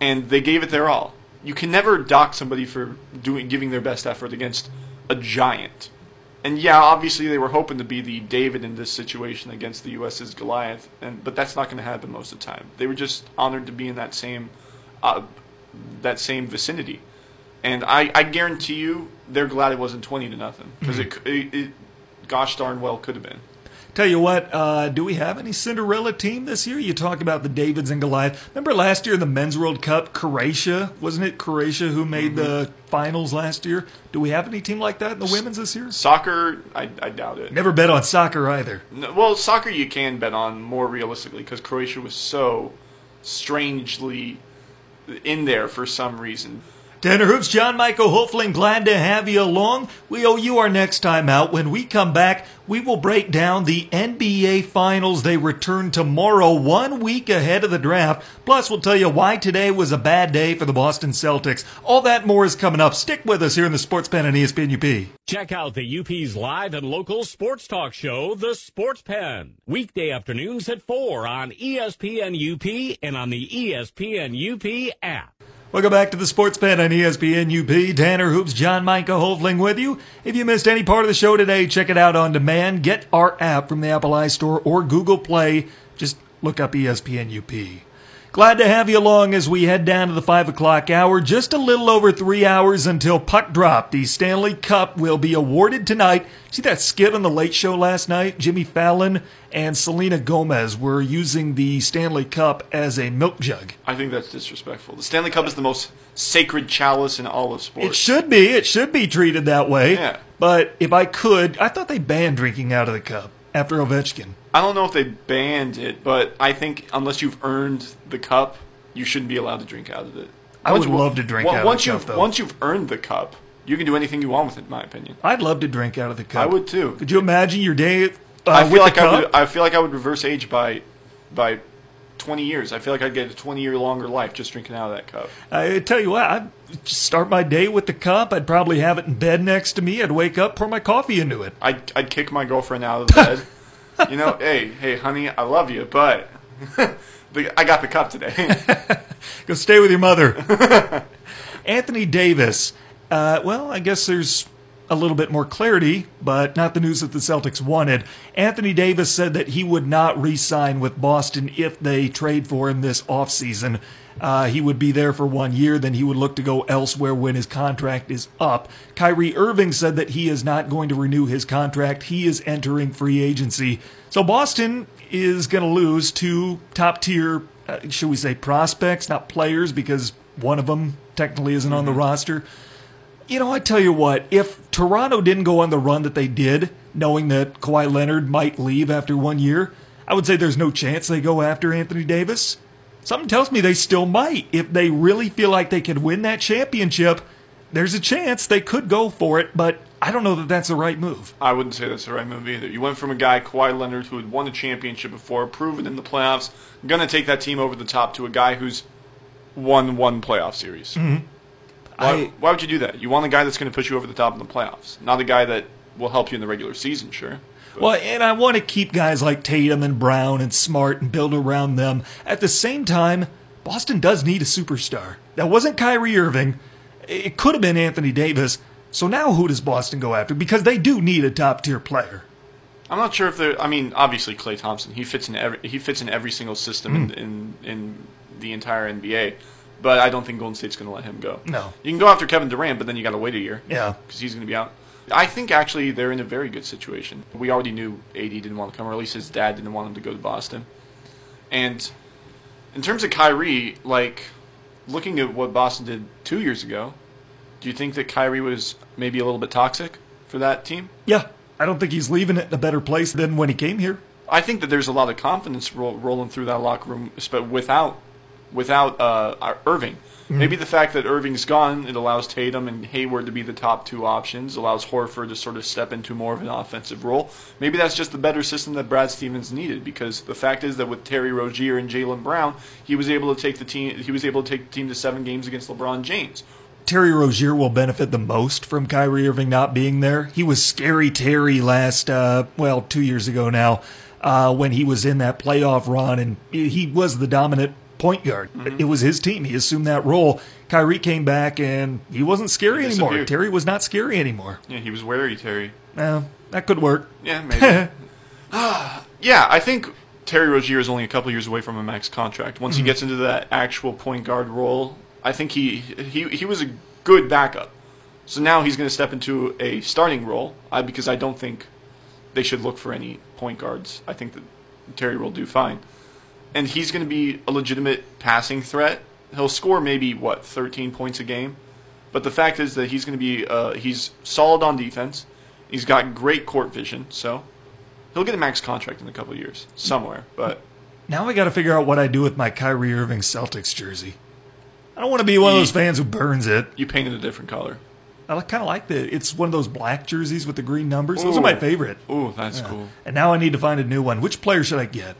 and they gave it their all. You can never dock somebody for doing giving their best effort against a giant. And yeah, obviously they were hoping to be the David in this situation against the U.S.'s Goliath, and but that's not going to happen most of the time. They were just honored to be in that same uh, that same vicinity, and I, I guarantee you they're glad it wasn't twenty to nothing because it, it, it gosh darn well could have been. Tell you what, uh, do we have any Cinderella team this year? You talk about the Davids and Goliath. Remember last year in the Men's World Cup, Croatia? Wasn't it Croatia who made the finals last year? Do we have any team like that in the women's this year? Soccer, I, I doubt it. Never bet on soccer either. No, well, soccer you can bet on more realistically because Croatia was so strangely in there for some reason. Tanner Hoops, John Michael Hofling, glad to have you along. We owe you our next time out. When we come back, we will break down the NBA Finals. They return tomorrow, one week ahead of the draft. Plus, we'll tell you why today was a bad day for the Boston Celtics. All that more is coming up. Stick with us here in the Sports Pen E ESPN UP. Check out the UP's live and local sports talk show, The Sports Pen. Weekday afternoons at 4 on ESPN UP and on the ESPN UP app. Welcome back to the Sports Pen on ESPN UP. Tanner Hoops, John Micah Hovling with you. If you missed any part of the show today, check it out on demand. Get our app from the Apple iStore or Google Play. Just look up ESPN UP. Glad to have you along as we head down to the 5 o'clock hour. Just a little over three hours until puck drop. The Stanley Cup will be awarded tonight. See that skit on the Late Show last night? Jimmy Fallon and Selena Gomez were using the Stanley Cup as a milk jug. I think that's disrespectful. The Stanley Cup is the most sacred chalice in all of sports. It should be. It should be treated that way. Yeah. But if I could, I thought they banned drinking out of the cup after Ovechkin. I don't know if they banned it, but I think unless you've earned the cup, you shouldn't be allowed to drink out of it. I would love to drink out of the once cup, you've, though. Once you've earned the cup, you can do anything you want with it, in my opinion. I'd love to drink out of the cup. I would too. Could you imagine your day uh, I with feel like the cup? I would. I feel like I would reverse age by by twenty years. I feel like I'd get a twenty year longer life just drinking out of that cup. I tell you what, I'd start my day with the cup. I'd probably have it in bed next to me. I'd wake up, pour my coffee into it. I'd I'd kick my girlfriend out of bed. you know, hey, hey, honey, I love you, but I got the cup today. Go stay with your mother. Anthony Davis. Uh, well, I guess there's a little bit more clarity, but not the news that the Celtics wanted. Anthony Davis said that he would not re sign with Boston if they trade for him this offseason. Uh, he would be there for one year, then he would look to go elsewhere when his contract is up. Kyrie Irving said that he is not going to renew his contract. He is entering free agency. So Boston is going to lose two top tier, uh, should we say, prospects, not players, because one of them technically isn't on the roster. You know, I tell you what, if Toronto didn't go on the run that they did, knowing that Kawhi Leonard might leave after one year, I would say there's no chance they go after Anthony Davis. Something tells me they still might. If they really feel like they could win that championship, there's a chance they could go for it, but I don't know that that's the right move. I wouldn't say that's the right move either. You went from a guy, Kawhi Leonard, who had won a championship before, proven in the playoffs, going to take that team over the top to a guy who's won one playoff series. Mm-hmm. Why, I- why would you do that? You want a guy that's going to push you over the top in the playoffs, not a guy that will help you in the regular season, sure. Well, and I want to keep guys like Tatum and Brown and Smart and build around them. At the same time, Boston does need a superstar. That wasn't Kyrie Irving. It could have been Anthony Davis. So now who does Boston go after? Because they do need a top tier player. I'm not sure if they're. I mean, obviously Klay Thompson. He fits in every. He fits in every single system Hmm. in, in in the entire NBA. But I don't think Golden State's going to let him go. No. You can go after Kevin Durant, but then you got to wait a year. Yeah. because he's going to be out. I think actually they're in a very good situation. We already knew AD didn't want to come, or at least his dad didn't want him to go to Boston. And in terms of Kyrie, like looking at what Boston did two years ago, do you think that Kyrie was maybe a little bit toxic for that team? Yeah, I don't think he's leaving it in a better place than when he came here. I think that there's a lot of confidence ro- rolling through that locker room, but without without uh, Irving. Maybe the fact that Irving's gone, it allows Tatum and Hayward to be the top two options, allows Horford to sort of step into more of an offensive role. Maybe that's just the better system that Brad Stevens needed, because the fact is that with Terry Rozier and Jaylen Brown, he was able to take the team. He was able to take the team to seven games against LeBron James. Terry Rozier will benefit the most from Kyrie Irving not being there. He was scary Terry last, uh, well, two years ago now, uh, when he was in that playoff run, and he was the dominant point guard. It mm-hmm. was his team. He assumed that role. Kyrie came back, and he wasn't scary He anymore. Terry was not scary anymore. Yeah, he was wary, Terry. Well, that could work. Yeah, maybe. yeah, I think Terry Rozier is only a couple years away from a max contract. Once he mm-hmm. gets into that actual point guard role, I think he he he was a good backup. So now he's going to step into a starting role I, because I don't think they should look for any point guards. I think that Terry will do fine. And he's going to be a legitimate passing threat. He'll score maybe what 13 points a game. But the fact is that he's going to be uh, he's solid on defense. He's got great court vision, so he'll get a max contract in a couple of years somewhere. But Now I got to figure out what I do with my Kyrie Irving Celtics jersey. I don't want to be one of those fans who burns it. you painted a different color. I kind of like the. It's one of those black jerseys with the green numbers. Those are my favorite. Ooh, that's cool. And now I need to find a new one. Which player should I get?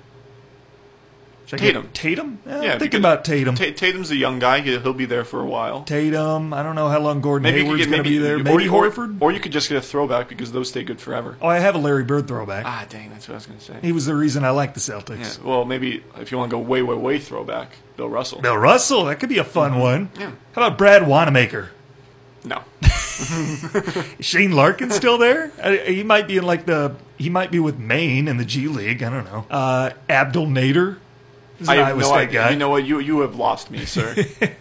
Should I Tatum. Tatum? I'm Yeah, thinking about Tatum. Ta- Tatum's a young guy. He- He'll be there for a while. Tatum. I don't know how long Gordon Maybe Hayward's going to be there. Maybe or, Horford. or you could just get a throwback because those stay good forever. oh, I have a Larry Bird throwback. Ah, dang, that's what I was going to say. He was the reason I like the Yeah, Celtics. well, maybe if you want to go way, way, way throwback, Bill Russell. Bill Russell. That could be a fun one. Mm-hmm. Yeah. How about Brad Wanamaker? No. Shane Larkin still there? He might be in like the. He might be with Maine in the G League. I don't know. Uh, Abdel Nader. He's I have no idea. guy. You know what? You you have lost me, sir.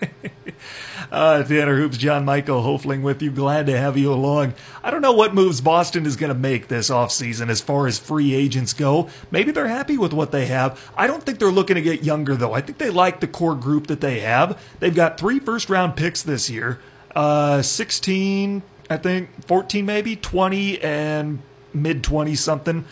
Uh, Tanner Hoops, John Michael Hofling with you. Glad to have you along. I don't know what moves Boston is going to make this offseason as far as free agents go. Maybe they're happy with what they have. I don't think they're looking to get younger, though. I think they like the core group that they have. They've got three first round picks this year uh, 16, I think, 14 maybe, 20, and mid 20 something.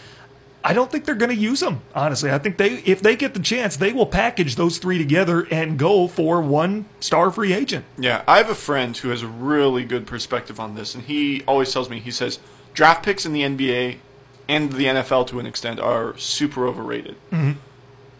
I don't think they're going to use them. Honestly, I think they, if they get the chance, they will package those three together and go for one star free agent. Yeah, I have a friend who has a really good perspective on this, and he always tells me he says draft picks in the NBA and the NFL to an extent are super overrated. Mm-hmm.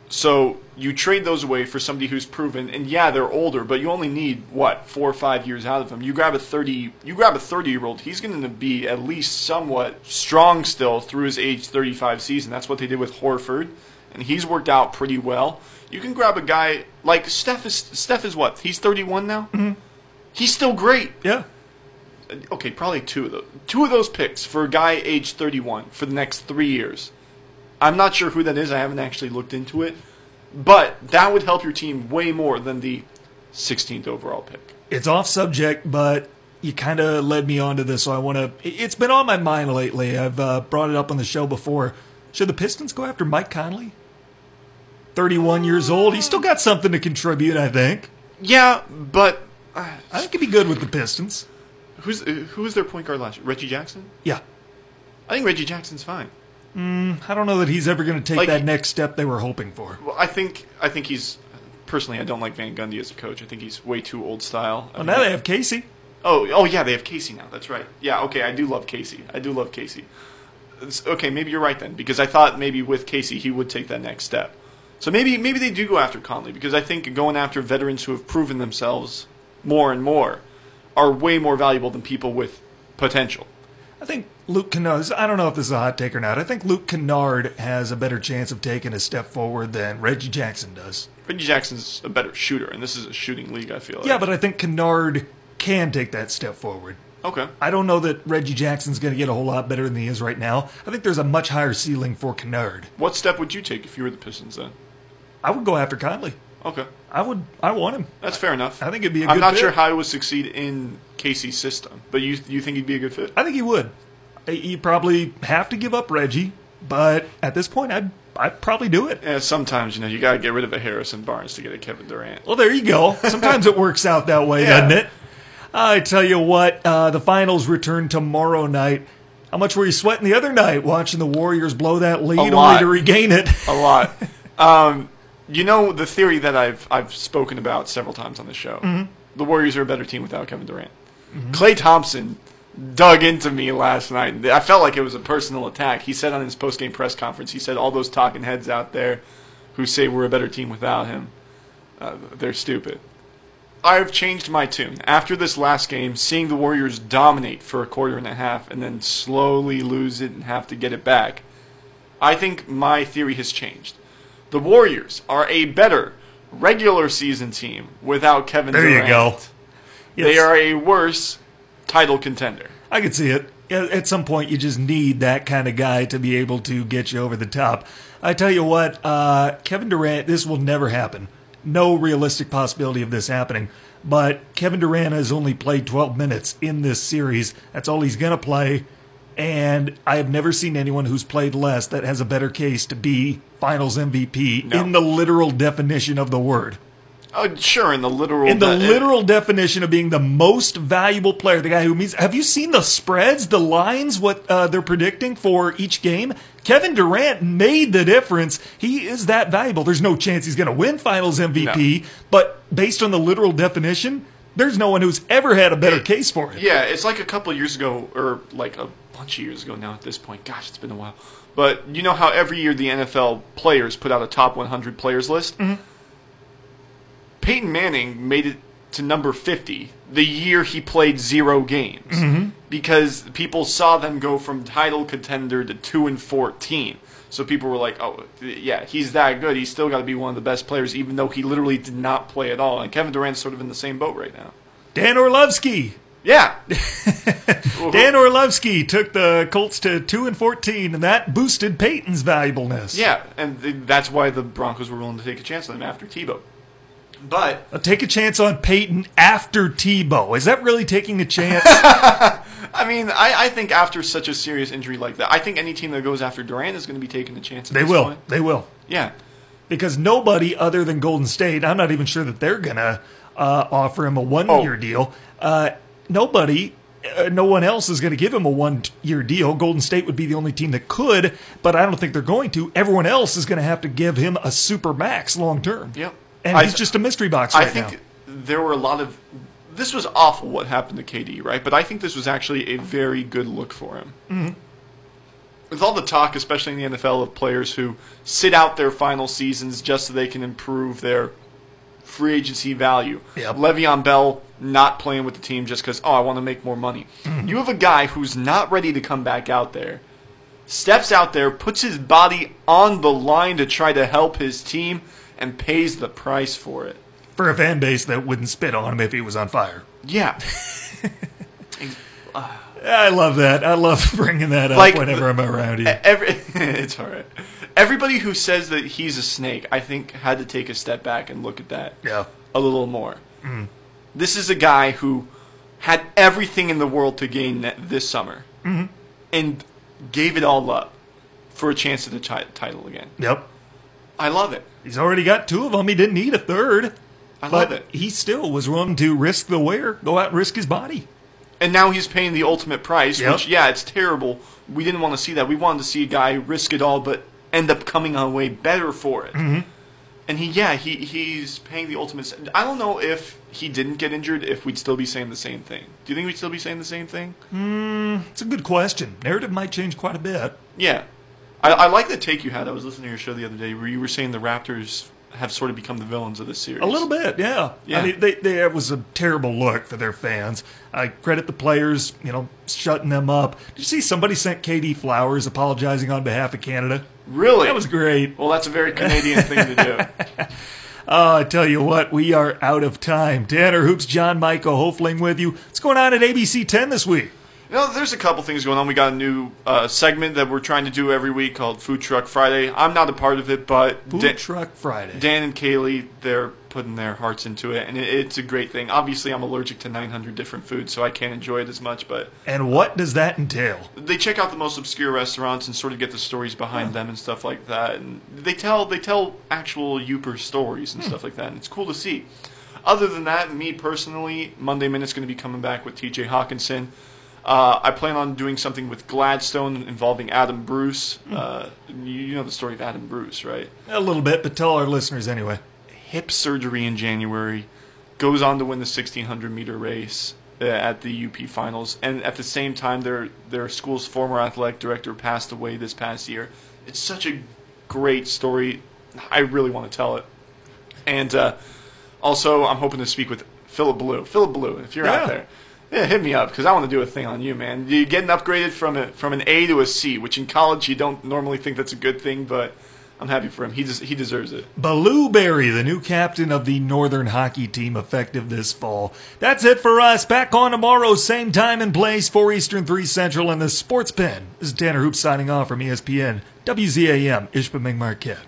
So you trade those away for somebody who's proven, and yeah, they're older, but you only need what four or five years out of them. You grab a thirty, you grab a thirty-year-old. He's going to be at least somewhat strong still through his age thirty-five season. That's what they did with Horford, and he's worked out pretty well. You can grab a guy like Steph is Steph is what he's thirty-one now. Mm-hmm. He's still great. Yeah. Okay, probably two of those. Two of those picks for a guy age 31 for the next three years. I'm not sure who that is. I haven't actually looked into it, but that would help your team way more than the 16th overall pick. It's off subject, but you kind of led me onto this, so I want to. It's been on my mind lately. I've uh, brought it up on the show before. Should the Pistons go after Mike Conley? 31 years old. He's still got something to contribute, I think. Yeah, but uh, I think he'd be good with the Pistons. who's uh, who was their point guard last year? Reggie Jackson. Yeah. I think Reggie Jackson's fine. Mm, I don't know that he's ever going to take Like- that next step they were hoping for. Well, I think I think he's personally, I don't like Van Gundy as a coach. I think he's way too old style. I Well, now they have Casey. Oh, oh yeah, they have Casey now. That's right. Yeah, okay, I do love Casey. I do love Casey. It's- okay, maybe you're right then, because I thought maybe with Casey he would take that next step. So maybe maybe they do go after Conley because I think going after veterans who have proven themselves more and more are way more valuable than people with potential. I think Luke Kennard, I don't know if this is a hot take or not. I think Luke Kennard has a better chance of taking a step forward than Reggie Jackson does. Reggie Jackson's a better shooter, and this is a shooting league. I feel like. Yeah, but I think Kennard can take that step forward. okay. I don't know that Reggie Jackson's going to get a whole lot better than he is right now. I think there's a much higher ceiling for Kennard. What step would you take if you were the Pistons then? I would go after Conley. Okay, I would. I want him. that's fair enough. I think it'd be a I'm not fit. sure how he would succeed in Casey's system, but you you think he'd be a good fit? I think he would. You probably have to give up Reggie, but at this point, I'd I'd probably do it. Yeah, sometimes you know you gotta get rid of a Harrison Barnes to get a Kevin Durant. Well, there you go. Sometimes it works out that way, Yeah. doesn't it? I tell you what, uh, the finals return tomorrow night. How much were you sweating the other night watching the Warriors blow that lead only to regain it? A lot. um, you know the theory that I've I've spoken about several times on the show. Mm-hmm. The Warriors are a better team without Kevin Durant. Klay Thompson dug into me last night. I felt like it was a personal attack. He said on his post game press conference, he said all those talking heads out there who say we're a better team without him, uh, they're stupid. I've changed my tune. After this last game, seeing the Warriors dominate for a quarter and a half and then slowly lose it and have to get it back, I think my theory has changed. The Warriors are a better regular season team without Kevin There you Durant. go. They are a worse title contender. I can see it. At at some point, you just need that kind of guy to be able to get you over the top. I tell you what, uh, Kevin Durant, this will never happen. No realistic possibility of this happening. But Kevin Durant has only played 12 minutes in this series. That's all he's going to play. And I have never seen anyone who's played less that has a better case to be finals MVP No. in the literal definition of the word. Oh, sure, in the literal. In the de- literal definition of being the most valuable player, the guy who means. Have you seen the spreads, the lines, what uh, they're predicting for each game? Kevin Durant made the difference. He is that valuable. There's no chance he's going to win Finals MVP, but based on the literal definition, there's no one who's ever had a better case for it. Yeah, it's like a couple of years ago, or like a bunch of years ago now at this point. Gosh, it's been a while. But you know how every year the NFL players put out a top 100 players list? Mm-hmm. Peyton Manning made it to number 50 the year he played zero games. Mm-hmm. Because people saw them go from title contender to 2 and 14. So people were like, oh, yeah, he's that good. He's still got to be one of the best players, even though he literally did not play at all. And Kevin Durant's sort of in the same boat right now. Dan Orlovsky. Yeah. Dan Orlovsky took the Colts to 2 and 14, and that boosted Peyton's valuableness. Yeah, and th- that's why the Broncos were willing to take a chance on him after Tebow. But Uh, Take a chance on Peyton after Tebow. Is that really taking a chance? I mean, I, I think after such a serious injury like that, I think any team that goes after Durant is going to be taking a chance. They will. Point. They will. Yeah, Because nobody other than Golden State, I'm not even sure that they're going to uh, offer him a one year Oh. deal. Uh, nobody, uh, no one else is going to give him a one year deal. Golden State would be the only team that could, but I don't think they're going to. Everyone else is going to have to give him a super max long term. Yep. And I- he's just a mystery box right I think now. there were a lot of. This was awful what happened to KD, right? But I think this was actually a very good look for him. Mm-hmm. With all the talk, especially in the NFL, of players who sit out their final seasons just so they can improve their free agency value. Yep. Le'Veon Bell not playing with the team just because, oh, I want to make more money. Mm-hmm. You have a guy who's not ready to come back out there, steps out there, puts his body on the line to try to help his team, and pays the price for it. For a fan base that wouldn't spit on him if he was on fire. Yeah. Uh. I love that. I love bringing that up Like, whenever I'm around you. Every, it's all right. Everybody who says that he's a snake, I think, had to take a step back and look at that Yeah. a little more. Mm. This is a guy who had everything in the world to gain this summer mm-hmm. and gave it all up for a chance at the ti- title again. Yep. I love it. He's already got two of them. He didn't need a third. I but love it. he still was willing to risk the wear, go out and risk his body. And now he's paying the ultimate price, Yep. which, yeah, it's terrible. We didn't want to see that. We wanted to see a guy risk it all, but end up coming away better for it. Mm-hmm. And he, yeah, he he's paying the ultimate. I don't know if he didn't get injured, if we'd still be saying the same thing. Do you think we'd still be saying the same thing? Hmm, it's a good question. Narrative might change quite a bit. Yeah, I, I like the take you had. I was listening to your show the other day where you were saying the Raptors have sort of become the villains of this series. A little bit, yeah. Yeah. I mean, they, they, it was a terrible look for their fans. I credit the players, you know, shutting them up. Did you see somebody sent KD flowers apologizing on behalf of Canada? Really? That was great. Well, that's a very Canadian thing to do. Oh, I tell you what, we are out of time. Tanner Hoops, John Michael Hofling with you. What's going on at ABC 10 this week? You know, there's a couple things going on. We got a new uh, segment that we're trying to do every week called Food Truck Friday. I'm not a part of it, but Food Dan, Truck Friday. Dan and Kaylee, they're putting their hearts into it, and it, it's a great thing. Obviously, I'm allergic to 900 different foods, so I can't enjoy it as much, but and what does that entail? they check out the most obscure restaurants and sort of get the stories behind them and stuff like that. And they tell they tell actual Yooper stories and stuff like that, and it's cool to see. Other than that, me personally, Monday Minute's going to be coming back with T.J. Hawkinson. Uh, I plan on doing something with Gladstone involving Adam Bruce. Uh, you, you know the story of Adam Bruce, right? A little bit, but tell our listeners anyway. hip surgery in January, goes on to win the 1600 meter race uh, at the UP finals, and at the same time, their their school's former athletic director passed away this past year. It's such a great story. I really want to tell it, and uh, also I'm hoping to speak with Philip Beaulieu. Philip Beaulieu, if you're Yeah. out there. Yeah, hit me up because I want to do a thing on you, man. You're getting upgraded from a, from an A to a C, which in college you don't normally think that's a good thing, but I'm happy for him. He des- he deserves it. Baloo Berry, the new captain of the Northern hockey team, effective this fall. That's it for us. Back on tomorrow, same time and place, 4 Eastern, 3 Central, in the Sports Pen. This is Tanner Hoop signing off from ESPN, WZAM, Ishpeming Marquette.